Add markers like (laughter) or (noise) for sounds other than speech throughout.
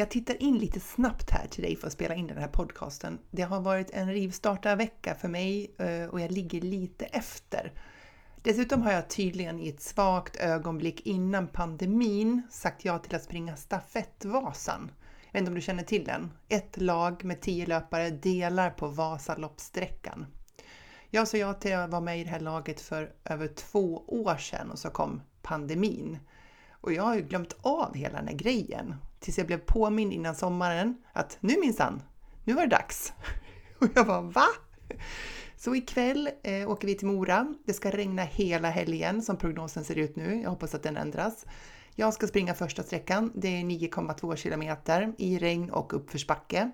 Jag tittar in lite snabbt här till dig för att spela in den här podcasten. Det har varit en rivstartarvecka för mig eh, och jag ligger lite efter. Dessutom har jag tydligen i ett svagt ögonblick innan pandemin sagt ja till att springa stafettvasan. Jag vet inte om du känner till den? Ett lag med tio löpare delar på Vasaloppssträckan. Jag sa ja till att vara med i det här laget för över två år sedan och så kom pandemin. Och jag har ju glömt av hela den här grejen tills jag blev påmind innan sommaren att nu minsann, nu var det dags. (laughs) Och jag bara va? Så ikväll eh, åker vi till Mora. Det ska regna hela helgen som prognosen ser ut nu. Jag hoppas att den ändras. Jag ska springa första sträckan. Det är 9,2 kilometer i regn och uppförsbacke.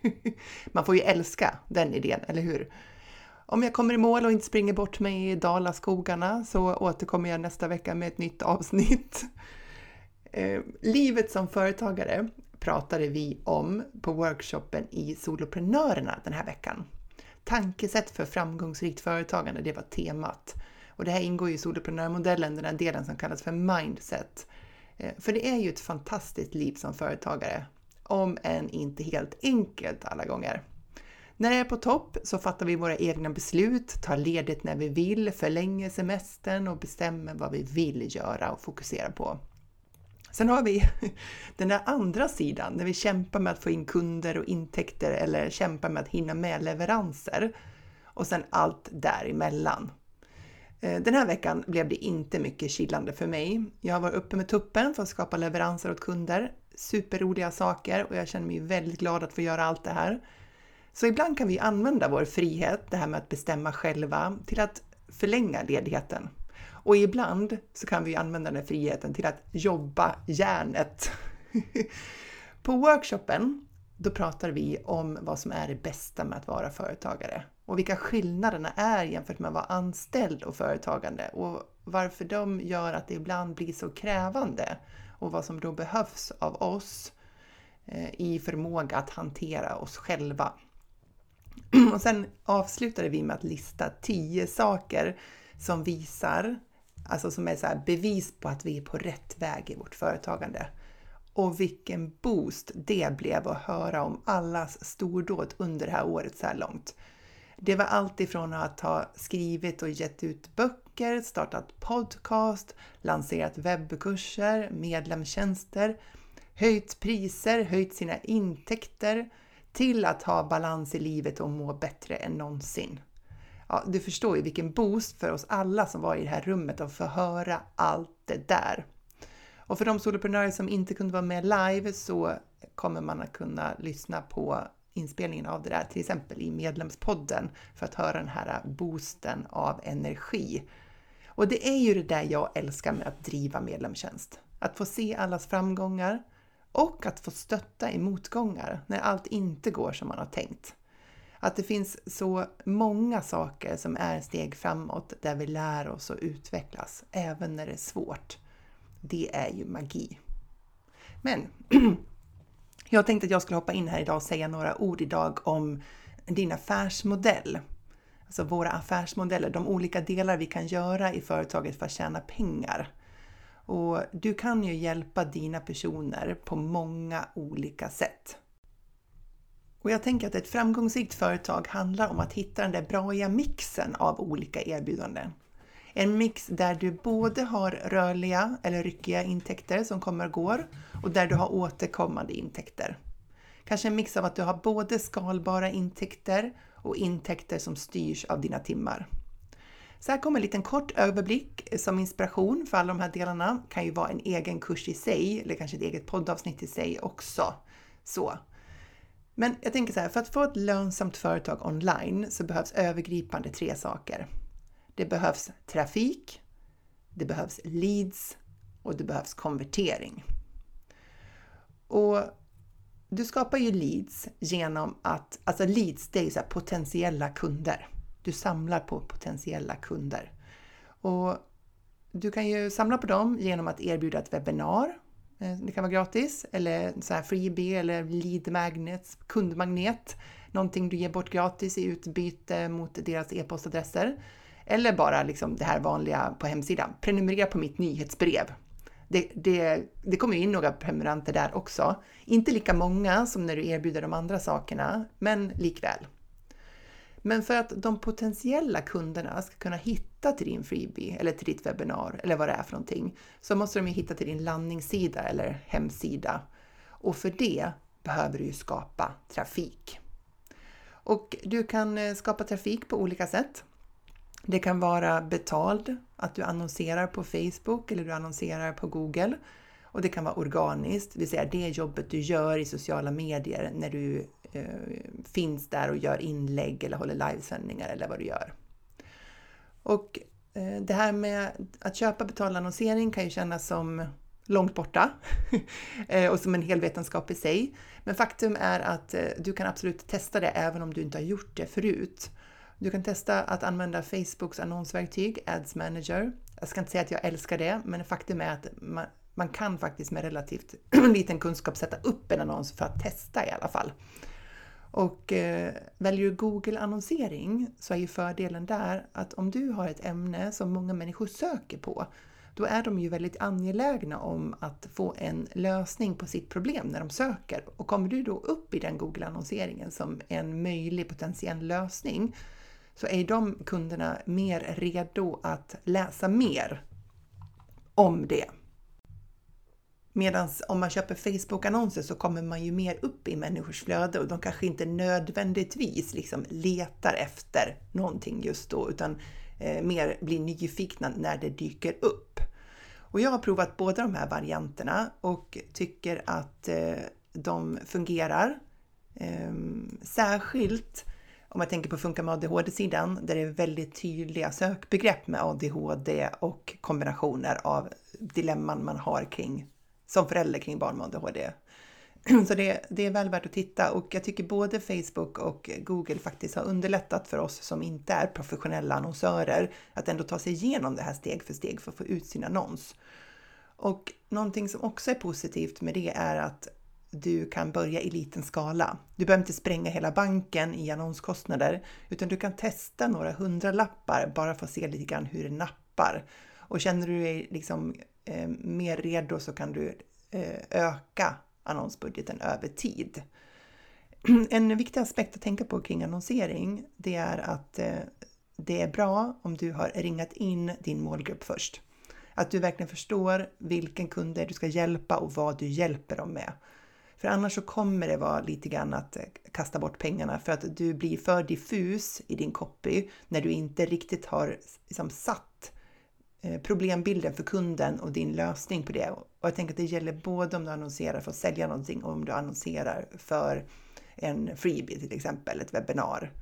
(laughs) Man får ju älska den idén, eller hur? Om jag kommer i mål och inte springer bort mig i Dalaskogarna så återkommer jag nästa vecka med ett nytt avsnitt. (laughs) Eh, livet som företagare pratade vi om på workshopen i Soloprenörerna den här veckan. Tankesätt för framgångsrikt företagande, det var temat. Och det här ingår ju i soloprenörmodellen, den här delen som kallas för mindset. Eh, för det är ju ett fantastiskt liv som företagare, om än inte helt enkelt alla gånger. När det är på topp så fattar vi våra egna beslut, tar ledigt när vi vill, förlänger semestern och bestämmer vad vi vill göra och fokusera på. Sen har vi (laughs) den där andra sidan, när vi kämpar med att få in kunder och intäkter eller kämpar med att hinna med leveranser. Och sen allt däremellan. Eh, den här veckan blev det inte mycket chillande för mig. Jag var uppe med tuppen för att skapa leveranser åt kunder. Superroliga saker och jag känner mig väldigt glad att få göra allt det här. Så ibland kan vi använda vår frihet, det här med att bestämma själva, till att förlänga ledigheten. Och ibland så kan vi använda den friheten till att jobba järnet. (laughs) På workshopen, då pratar vi om vad som är det bästa med att vara företagare och vilka skillnaderna är jämfört med att vara anställd och företagande och varför de gör att det ibland blir så krävande och vad som då behövs av oss eh, i förmåga att hantera oss själva. (clears throat) Och sen avslutade vi med att lista tio saker som visar Alltså som är så bevis på att vi är på rätt väg i vårt företagande. Och vilken boost det blev att höra om allas stordåd under det här året så här långt. Det var allt ifrån att ha skrivit och gett ut böcker, startat podcast, lanserat webbkurser, medlemstjänster, höjt priser, höjt sina intäkter, till att ha balans i livet och må bättre än någonsin ja, du förstår ju vilken boost för oss alla som var i det här rummet att få höra allt det där. Och för de soloprenörer som inte kunde vara med live så kommer man att kunna lyssna på inspelningen av det där, till exempel i medlemspodden, för att höra den här boosten av energi. Och det är ju det där jag älskar med att driva medlemstjänst. Att få se allas framgångar och att få stötta i motgångar när allt inte går som man har tänkt. Att det finns så många saker som är steg framåt där vi lär oss och utvecklas, även när det är svårt. Det är ju magi. Men (clears throat) jag tänkte att jag skulle hoppa in här idag och säga några ord idag om din affärsmodell. Alltså våra affärsmodeller, de olika delar vi kan göra i företaget för att tjäna pengar. Och du kan ju hjälpa dina personer på många olika sätt. Och jag tänker att ett framgångsrikt företag handlar om att hitta den där braiga mixen av olika erbjudanden. En mix där du både har rörliga eller ryckiga intäkter som kommer och går och där du har återkommande intäkter. Kanske en mix av att du har både skalbara intäkter och intäkter som styrs av dina timmar. Så här kommer en liten kort överblick som inspiration för alla de här delarna. Det kan ju vara en egen kurs i sig eller kanske ett eget poddavsnitt i sig också. Så men jag tänker så här, för att få ett lönsamt företag online så behövs övergripande tre saker. Det behövs trafik, det behövs leads och det behövs konvertering. Och du skapar ju leads genom att, alltså leads det är så potentiella kunder. Du samlar på potentiella kunder. Och du kan ju samla på dem genom att erbjuda ett webbinar. Eh, det kan vara gratis eller så här freebie eller lead magnet, kundmagnet. Någonting du ger bort gratis i utbyte mot deras e-postadresser. Eller bara liksom det här vanliga på hemsidan. Prenumerera på mitt nyhetsbrev. Det, det, det kommer in några prenumeranter där också. Inte lika många som när du erbjuder de andra sakerna, men likväl. Men för att de potentiella kunderna ska kunna hitta till din freebie eller till ditt webbinar eller vad det är för någonting så måste de ju hitta till din landningssida eller hemsida. Och för det behöver du ju skapa trafik. Och du kan eh, skapa trafik på olika sätt. Det kan vara betald, att du annonserar på Facebook eller du annonserar på Google. Och det kan vara organiskt, det vill säga det jobbet du gör i sociala medier när du eh, finns där och gör inlägg eller håller livesändningar eller vad du gör. Och eh, det här med att köpa betala, annonsering kan ju kännas som långt borta (laughs) eh, och som en hel vetenskap i sig. Men faktum är att eh, du kan absolut testa det även om du inte har gjort det förut. Du kan testa att använda Facebooks annonsverktyg, Ads Manager. Jag ska inte säga att jag älskar det, men faktum är att man, man kan faktiskt med relativt (clears throat) liten kunskap sätta upp en annons för att testa i alla fall. Och eh, väljer du Google-annonsering så är ju fördelen där att om du har ett ämne som många människor söker på, då är de ju väldigt angelägna om att få en lösning på sitt problem när de söker. Och kommer du då upp i den Google-annonseringen som en möjlig potentiell lösning så är de kunderna mer redo att läsa mer om det. Medan om man köper Facebook-annonser så kommer man ju mer upp i människors flöde och de kanske inte nödvändigtvis liksom letar efter någonting just då utan eh, mer blir nyfikna när det dyker upp. Och jag har provat båda de här varianterna och tycker att eh, de fungerar. Eh, särskilt om jag tänker på Funka med ADHD-sidan, där det är väldigt tydliga sökbegrepp med ADHD och kombinationer av dilemman man har kring, som förälder kring barn med ADHD. (clears throat) Så det, det, är väl värt att titta och jag tycker både Facebook och Google faktiskt har underlättat för oss som inte är professionella annonsörer att ändå ta sig igenom det här steg för steg för att få ut sin annons. Och någonting som också är positivt med det är att du kan börja i liten skala. Du behöver inte spränga hela banken i annonskostnader, utan du kan testa några hundralappar bara för att se lite grann hur det nappar. Och känner du dig liksom eh, mer redo så kan du eh, öka annonsbudgeten över tid. (clears throat) En viktig aspekt att tänka på kring annonsering, det är att eh, det är bra om du har ringat in din målgrupp först. Att du verkligen förstår vilken kund du ska hjälpa och vad du hjälper dem med. För annars så kommer det vara lite grann att eh, kasta bort pengarna för att du blir för diffus i din copy när du inte riktigt har liksom, satt eh, Eh, problembilden för kunden och din lösning på det. Och jag tänker att det gäller både om du annonserar för att sälja någonting och om du annonserar för en freebie till exempel, ett webbinar.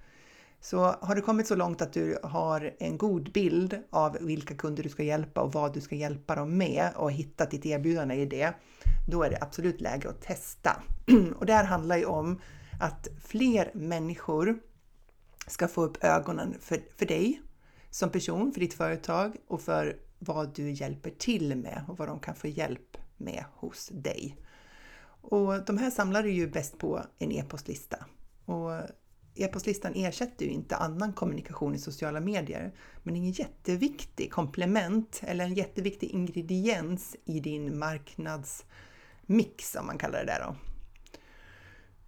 Så har du kommit så långt att du har en god bild av vilka kunder du ska hjälpa och vad du ska hjälpa dem med och hittat ditt erbjudande i det, då är det absolut läge att testa. (clears throat) Och det här handlar ju om att fler människor ska få upp ögonen för, för dig som person, för ditt företag och för vad du hjälper till med och vad de kan få hjälp med hos dig. Och de här samlar du ju bäst på en e-postlista. Och e-postlistan ersätter ju inte annan kommunikation i sociala medier, men det är en jätteviktig komplement eller en jätteviktig ingrediens i din marknadsmix, om man kallar det där då.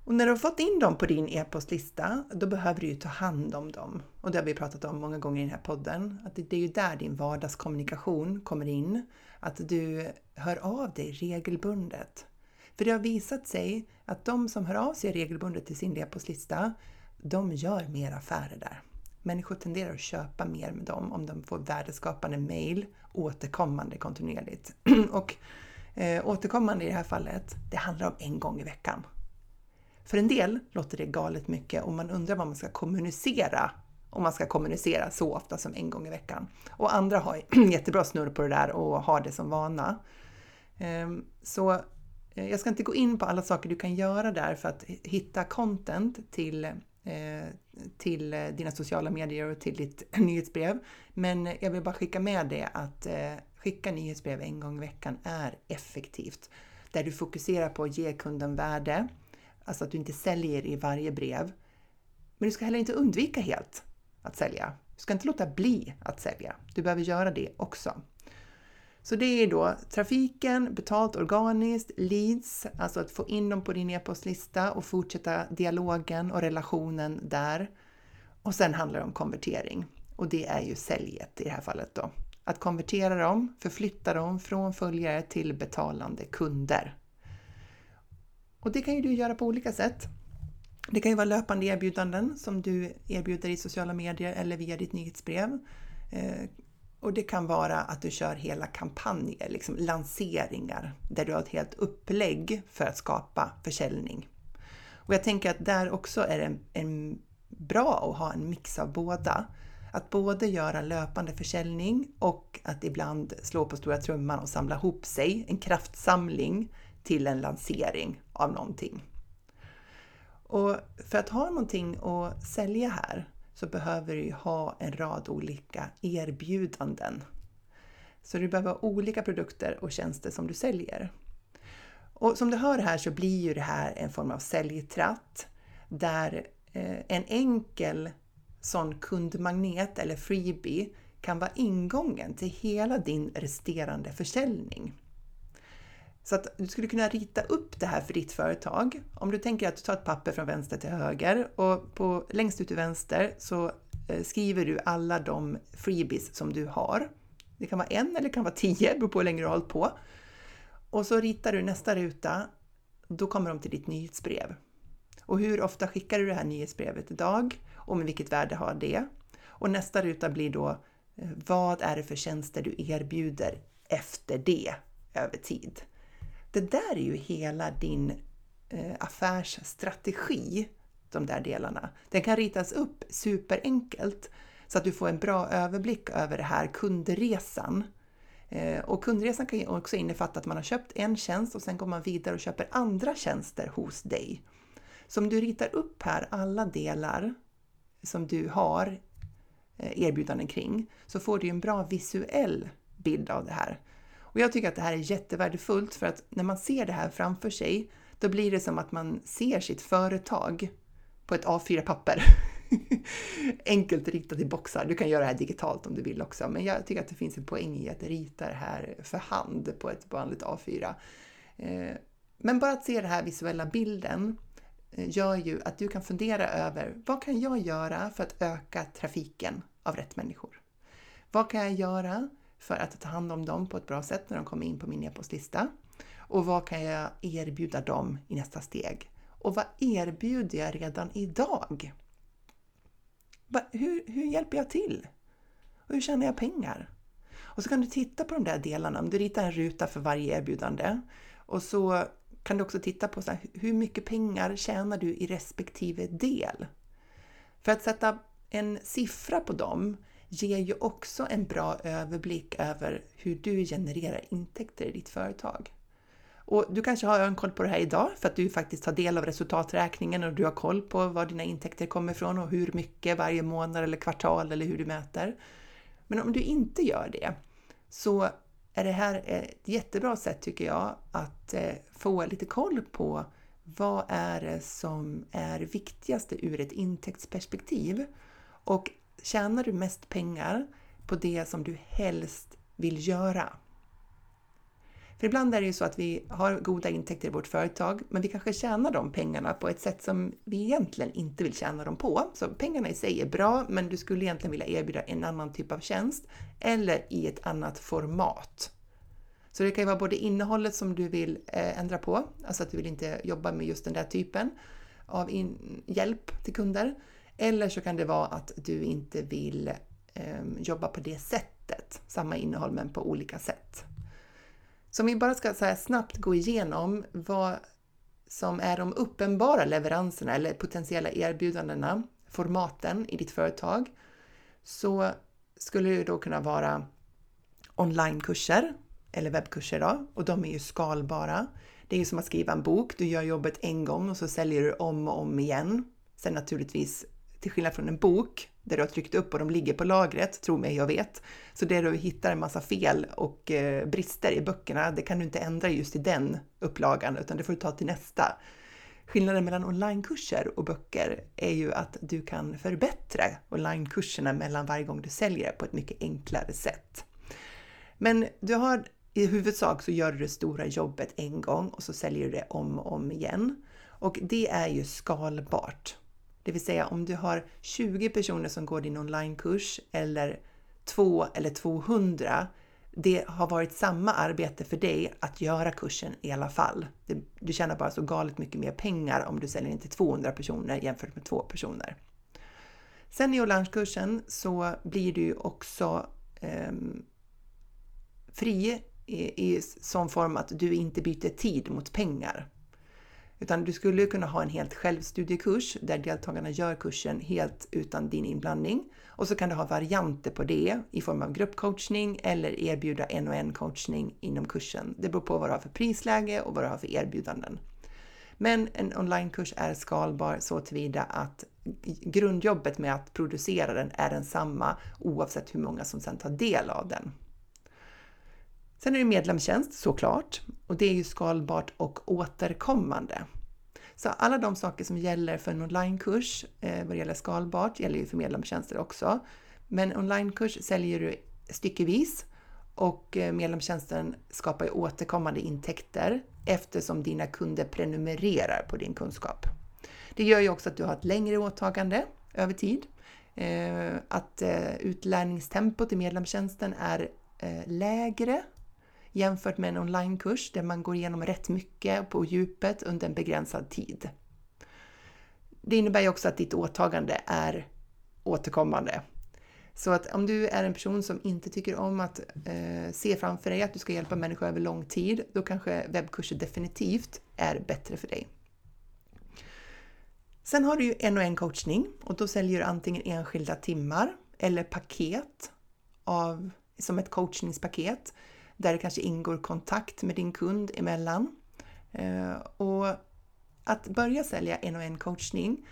Och när du har fått in dem på din e-postlista, då behöver du ju ta hand om dem. Och det har vi pratat om många gånger i den här podden, att det är ju där din vardagskommunikation kommer in. Att du hör av dig regelbundet. För det har visat sig att de som hör av sig regelbundet till sin e-postlista, de gör mer affärer där. Människor tenderar att köpa mer med dem om de får värdeskapande mejl återkommande kontinuerligt. (clears throat) Och eh, återkommande i det här fallet, det handlar om en gång i veckan. För en del låter det galet mycket och man undrar vad man ska kommunicera om man ska kommunicera så ofta som en gång i veckan. Och andra har (clears throat) jättebra snurr på det där och har det som vana. Ehm, så eh, jag ska inte gå in på alla saker du kan göra där för att hitta content till eh, till eh, dina sociala medier och till ditt (clears throat) nyhetsbrev. Men jag vill bara skicka med det att skicka nyhetsbrev en gång i veckan är effektivt. Där du fokuserar på att ge kunden värde, alltså att du inte säljer i varje brev. Men du ska heller inte undvika helt att sälja. Du ska inte låta bli att sälja. Du behöver göra det också. Så det är då trafiken, betalt organiskt, leads, alltså att få in dem på din e-postlista och fortsätta dialogen och relationen där. Och sen handlar det om konvertering och det är ju säljet i det här fallet då. Att konvertera dem, förflytta dem från följare till betalande kunder. Och det kan ju du göra på olika sätt. Det kan ju vara löpande erbjudanden som du erbjuder i sociala medier eller via ditt nyhetsbrev. Eh, och det kan vara att du kör hela kampanjer, liksom lanseringar, där du har ett helt upplägg för att skapa försäljning. Och jag tänker att där också är det en, bra att ha en mix av båda. Att både göra löpande försäljning och att ibland slå på stora trumman och samla ihop sig, en kraftsamling till en lansering av någonting. Och för att ha någonting att sälja här så behöver du ha en rad olika erbjudanden. Så du behöver ha olika produkter och tjänster som du säljer. Och som du hör här så blir ju det här en form av säljtratt där eh, en enkel sån kundmagnet eller freebie kan vara ingången till hela din resterande försäljning. Så att du skulle kunna rita upp det här för ditt företag. Om du tänker att du tar ett papper från vänster till höger och på, längst ut till vänster så eh, skriver du alla de freebies som du har. Det kan vara en eller det kan vara tio, beror på hur länge du har hållit på. Och så ritar du nästa ruta, då kommer de till ditt nyhetsbrev. Och hur ofta skickar du det här nyhetsbrevet idag? Och med vilket värde har det? Och nästa ruta blir då, eh, vad är det för tjänster du erbjuder efter det över tid? Det där är ju hela din eh, affärsstrategi, de där delarna. Den kan ritas upp superenkelt så att du får en bra överblick över det här kundresan. Eh, och kundresan kan ju också innefatta att man har köpt en tjänst och sen går man vidare och köper andra tjänster hos dig. Så om du ritar upp här alla delar som du har eh, erbjudanden kring så får du en bra visuell bild av det här. Och jag tycker att det här är jättevärdefullt för att när man ser det här framför sig, då blir det som att man ser sitt företag på ett A4-papper. (laughs) Enkelt ritat i boxar. Du kan göra det här digitalt om du vill också, men jag tycker att det finns en poäng i att rita det här för hand på ett vanligt A4. Eh, men bara att se den här visuella bilden eh, gör ju att du kan fundera över vad kan jag göra för att öka trafiken av rätt människor? Vad kan jag göra för att ta hand om dem på ett bra sätt när de kommer in på min e-postlista? Och vad kan jag erbjuda dem i nästa steg? Och vad erbjuder jag redan idag? Hur, hur hjälper jag till? Och hur tjänar jag pengar? Och så kan du titta på de där delarna. Om du ritar en ruta för varje erbjudande och så kan du också titta på så här, hur mycket pengar tjänar du i respektive del? För att sätta en siffra på dem ger ju också en bra överblick över hur du genererar intäkter i ditt företag. Och du kanske har en koll på det här idag för att du faktiskt tar del av resultaträkningen och du har koll på var dina intäkter kommer ifrån och hur mycket varje månad eller kvartal eller hur du mäter. Men om du inte gör det så är det här ett jättebra sätt tycker jag att eh, få lite koll på vad är det som är viktigaste ur ett intäktsperspektiv? Och tjänar du mest pengar på det som du helst vill göra? För ibland är det ju så att vi har goda intäkter i vårt företag, men vi kanske tjänar de pengarna på ett sätt som vi egentligen inte vill tjäna dem på. Så pengarna i sig är bra, men du skulle egentligen vilja erbjuda en annan typ av tjänst eller i ett annat format. Så det kan ju vara både innehållet som du vill eh, ändra på, alltså att du vill inte jobba med just den där typen av hjälp till kunder. Eller så kan det vara att du inte vill eh, jobba på det sättet, samma innehåll men på olika sätt. Så om vi bara ska så snabbt gå igenom vad som är de uppenbara leveranserna eller potentiella erbjudandena, formaten i ditt företag, så skulle det då kunna vara onlinekurser eller webbkurser då, och de är ju skalbara. Det är ju som att skriva en bok, du gör jobbet en gång och så säljer du om och om igen. Sen naturligtvis till skillnad från en bok där du har tryckt upp och de ligger på lagret, tro mig, jag vet. Så där du hittar en massa fel och eh, brister i böckerna, det kan du inte ändra just i den upplagan, utan det får du ta till nästa. Skillnaden mellan onlinekurser och böcker är ju att du kan förbättra onlinekurserna mellan varje gång du säljer på ett mycket enklare sätt. Men du har i huvudsak så gör du det stora jobbet en gång och så säljer du det om och om igen. Och det är ju skalbart. Det vill säga om du har 20 personer som går din onlinekurs eller 2 eller 200 det har varit samma arbete för dig att göra kursen i alla fall. Du tjänar bara så galet mycket mer pengar om du säljer in till 200 personer jämfört med 2 personer. Sen i onlinekursen så blir du också eh, fri i, i sån form att du inte byter tid mot pengar. Utan du skulle kunna ha en helt självstudiekurs där deltagarna gör kursen helt utan din inblandning. Och så kan du ha varianter på det i form av gruppcoachning eller erbjuda en och en coachning inom kursen. Det beror på vad du har för prisläge och vad du har för erbjudanden. Men en onlinekurs är skalbar så tillvida att grundjobbet med att producera den är densamma oavsett hur många som sedan tar del av den. Sen är det medlemstjänst såklart och det är ju skalbart och återkommande. Så alla de saker som gäller för en onlinekurs eh, vad det gäller skalbart gäller ju för medlemstjänster också. Men onlinekurs säljer du styckevis och eh, medlemstjänsten skapar ju återkommande intäkter eftersom dina kunder prenumererar på din kunskap. Det gör ju också att du har ett längre åtagande över tid. Eh, att eh, utlärningstempot i medlemstjänsten är lägre jämfört med en onlinekurs där man går igenom rätt mycket på djupet under en begränsad tid. Det innebär ju också att ditt åtagande är återkommande. Så att om du är en person som inte tycker om att eh, se framför dig att du ska hjälpa människor över lång tid, då kanske webbkurser definitivt är bättre för dig. Sen har du ju en och en coachning och då säljer du antingen enskilda timmar eller paket av, som ett coachningspaket där det kanske ingår kontakt med din kund emellan. Eh, och att börja sälja en och en coachning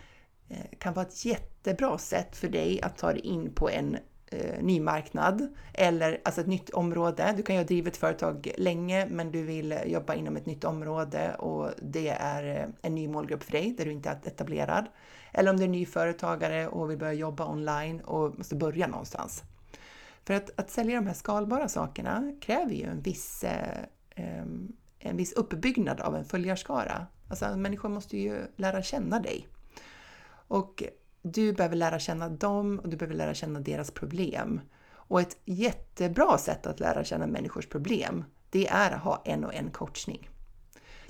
eh, kan vara ett jättebra sätt för dig att ta dig in på en eh, ny marknad eller alltså ett nytt område. Du kan ju ha drivit företag länge men du vill jobba inom ett nytt område och det är eh, en ny målgrupp för dig där du inte är etablerad. Eller om du är ny företagare och vill börja jobba online och måste börja någonstans. För att, att sälja de här skalbara sakerna kräver ju en viss, eh, en viss uppbyggnad av en följarskara. Alltså människor måste ju lära känna dig. Och du behöver lära känna dem och du behöver lära känna deras problem. Och ett jättebra sätt att lära känna människors problem, det är att ha en och en coachning.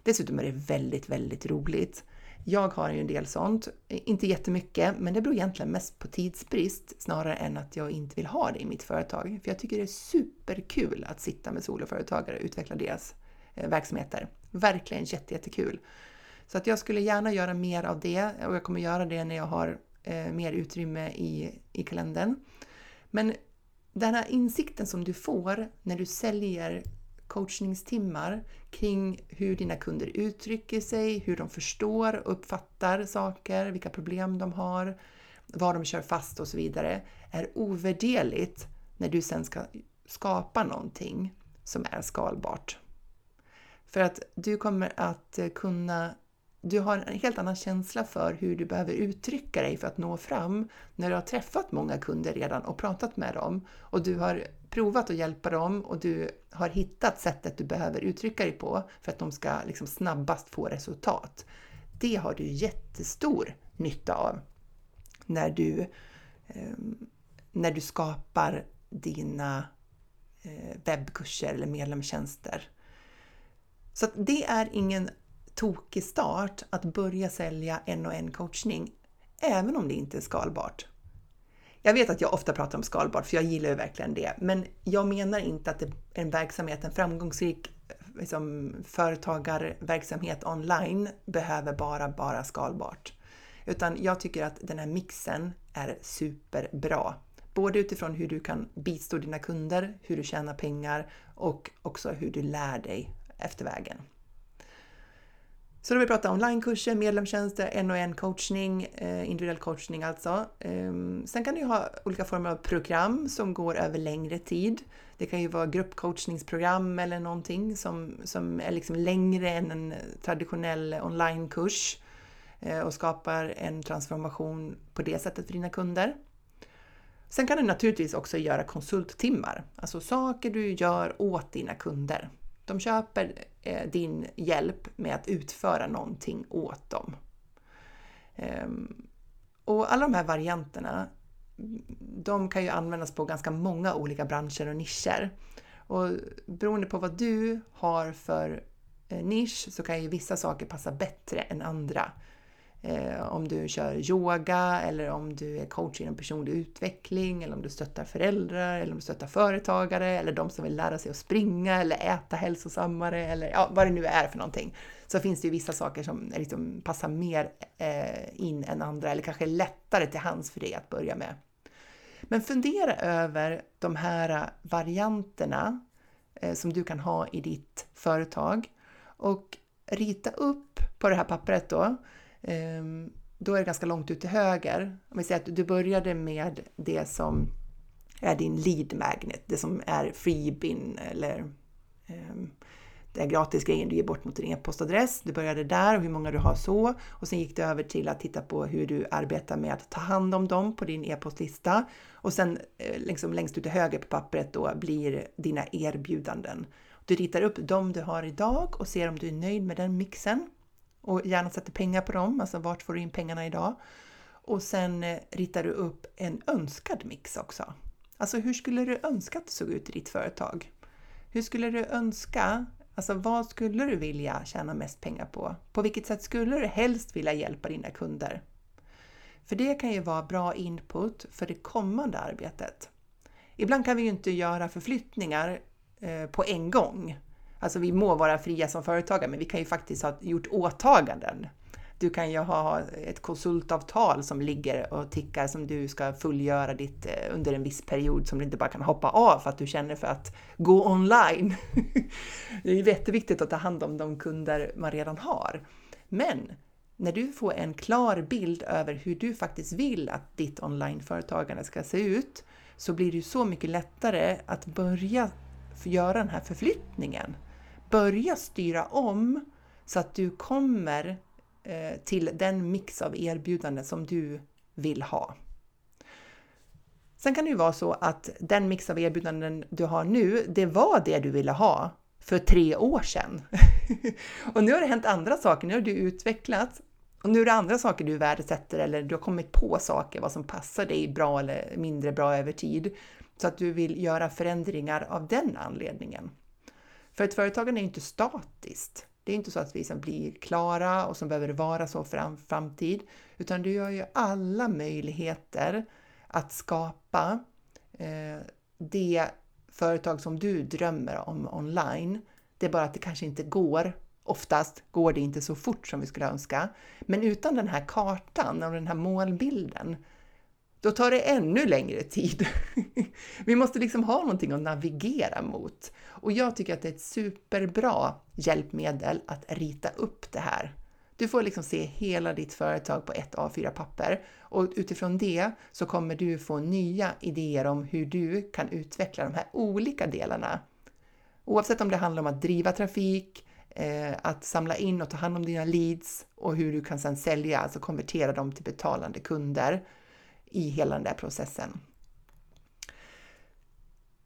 Dessutom är det väldigt, väldigt roligt jag har ju en del sånt, inte jättemycket, men det beror egentligen mest på tidsbrist snarare än att jag inte vill ha det i mitt företag. För jag tycker det är superkul att sitta med soloföretagare och utveckla deras eh, verksamheter. Verkligen jättekul. Så att jag skulle gärna göra mer av det och jag kommer göra det när jag har eh, mer utrymme i, i kalendern. Men den här insikten som du får när du säljer coachningstimmar kring hur dina kunder uttrycker sig, hur de förstår och uppfattar saker, vilka problem de har, var de kör fast och så vidare, är ovärderligt när du sen ska skapa någonting som är skalbart. För att du kommer att kunna du har en helt annan känsla för hur du behöver uttrycka dig för att nå fram när du har träffat många kunder redan och pratat med dem och du har provat att hjälpa dem och du har hittat sättet du behöver uttrycka dig på för att de ska liksom snabbast få resultat. Det har du jättestor nytta av när du, eh, när du skapar dina eh, webbkurser eller medlemstjänster. Så det är ingen tokig start att börja sälja en och en coachning, även om det inte är skalbart. Jag vet att jag ofta pratar om skalbart, för jag gillar ju verkligen det, men jag menar inte att en verksamhet, en framgångsrik liksom, företagarverksamhet online behöver bara, bara skalbart. Utan jag tycker att den här mixen är superbra. Både utifrån hur du kan bistå dina kunder, hur du tjänar pengar och också hur du lär dig efter vägen. Så då har vi pratat onlinekurser, medlemstjänster, en och en coachning, eh, individuell coachning alltså. Ehm, sen kan du ha olika former av program som går över längre tid. Det kan ju vara gruppcoachningsprogram eller någonting som, som är liksom längre än en traditionell onlinekurs eh, och skapar en transformation på det sättet för dina kunder. Sen kan du naturligtvis också göra konsulttimmar, alltså saker du gör åt dina kunder. De köper Eh, din hjälp med att utföra någonting åt dem. Ehm, och alla de här varianterna, de kan ju användas på ganska många olika branscher och nischer. Och beroende på vad du har för eh, nisch så kan ju vissa saker passa bättre än andra. Eh, om du kör yoga eller om du är coach inom personlig utveckling eller om du stöttar föräldrar eller om du stöttar företagare eller de som vill lära sig att springa eller äta hälsosammare eller ja, vad det nu är för någonting. Så finns det ju vissa saker som liksom passar mer eh, in än andra eller kanske lättare till hands för dig att börja med. Men fundera över de här varianterna eh, som du kan ha i ditt företag och rita upp på det här pappret då Ehm, då är det ganska långt ut till höger. Om vi säger att du började med det som är din lead magnet, det som är freebin eller ehm, um, det är gratisgrejen du ger bort mot din e-postadress. Du började där och hur många du har så och sen gick du över till att titta på hur du arbetar med att ta hand om dem på din e-postlista och sen eh, liksom längst ut till höger på pappret då blir dina erbjudanden. Du ritar upp dem du har idag och ser om du är nöjd med den mixen och gärna sätter pengar på dem, alltså vart får du in pengarna idag? Och sen eh, ritar du upp en önskad mix också. Alltså hur skulle du önska att det såg ut i ditt företag? Hur skulle du önska, alltså vad skulle du vilja tjäna mest pengar på? På vilket sätt skulle du helst vilja hjälpa dina kunder? För det kan ju vara bra input för det kommande arbetet. Ibland kan vi ju inte göra förflyttningar eh, på en gång. Alltså vi må vara fria som företagare, men vi kan ju faktiskt ha gjort åtaganden. Du kan ju ha ett konsultavtal som ligger och tickar som du ska fullgöra ditt, eh, under en viss period som du inte bara kan hoppa av för att du känner för att gå online. (laughs) Det är jätteviktigt att ta hand om de kunder man redan har. Men när du får en klar bild över hur du faktiskt vill att ditt onlineföretagande ska se ut så blir det ju så mycket lättare att börja göra den här förflyttningen börja styra om så att du kommer eh, till den mix av erbjudanden som du vill ha. Sen kan det ju vara så att den mix av erbjudanden du har nu, det var det du ville ha för tre år sedan. (laughs) och nu har det hänt andra saker, nu har du utvecklats och nu är det andra saker du värdesätter eller du har kommit på saker, vad som passar dig bra eller mindre bra över tid. Så att du vill göra förändringar av den anledningen. För ett företagande är inte statiskt. Det är inte så att vi som blir klara och som behöver vara så för framtid, utan du har ju alla möjligheter att skapa eh, det företag som du drömmer om online. Det är bara att det kanske inte går. Oftast går det inte så fort som vi skulle önska. Men utan den här kartan och den här målbilden då tar det ännu längre tid. (laughs) Vi måste liksom ha någonting att navigera mot. Och jag tycker att det är ett superbra hjälpmedel att rita upp det här. Du får liksom se hela ditt företag på ett A4-papper och utifrån det så kommer du få nya idéer om hur du kan utveckla de här olika delarna. Oavsett om det handlar om att driva trafik, eh, att samla in och ta hand om dina leads och hur du kan sedan sälja, alltså konvertera dem till betalande kunder i hela den där processen.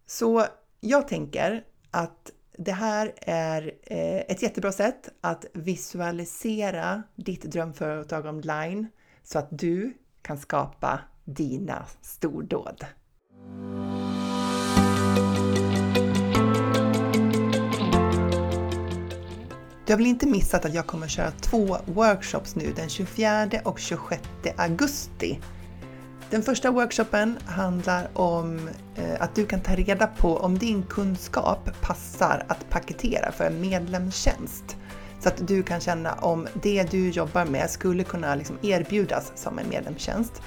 Så jag tänker att det här är eh, ett jättebra sätt att visualisera ditt drömföretag online så att du kan skapa dina stordåd. Du har väl inte missat att jag kommer köra två workshops nu den 24 och 26 augusti den första workshopen handlar om eh, att du kan ta reda på om din kunskap passar att paketera för en medlemstjänst. Så att du kan känna om det du jobbar med skulle kunna liksom erbjudas som en medlemstjänst.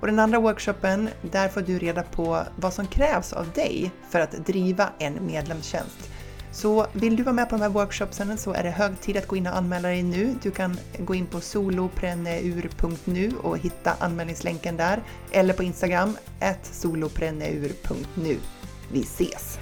Och den andra workshopen, där får du reda på vad som krävs av dig för att driva en medlemstjänst. Så vill du vara med på de här workshopsen så är det hög tid att gå in och anmäla dig nu. Du kan gå in på solopreneur.nu och hitta anmälningslänken där. Eller på Instagram, solopreneur.nu. Vi ses!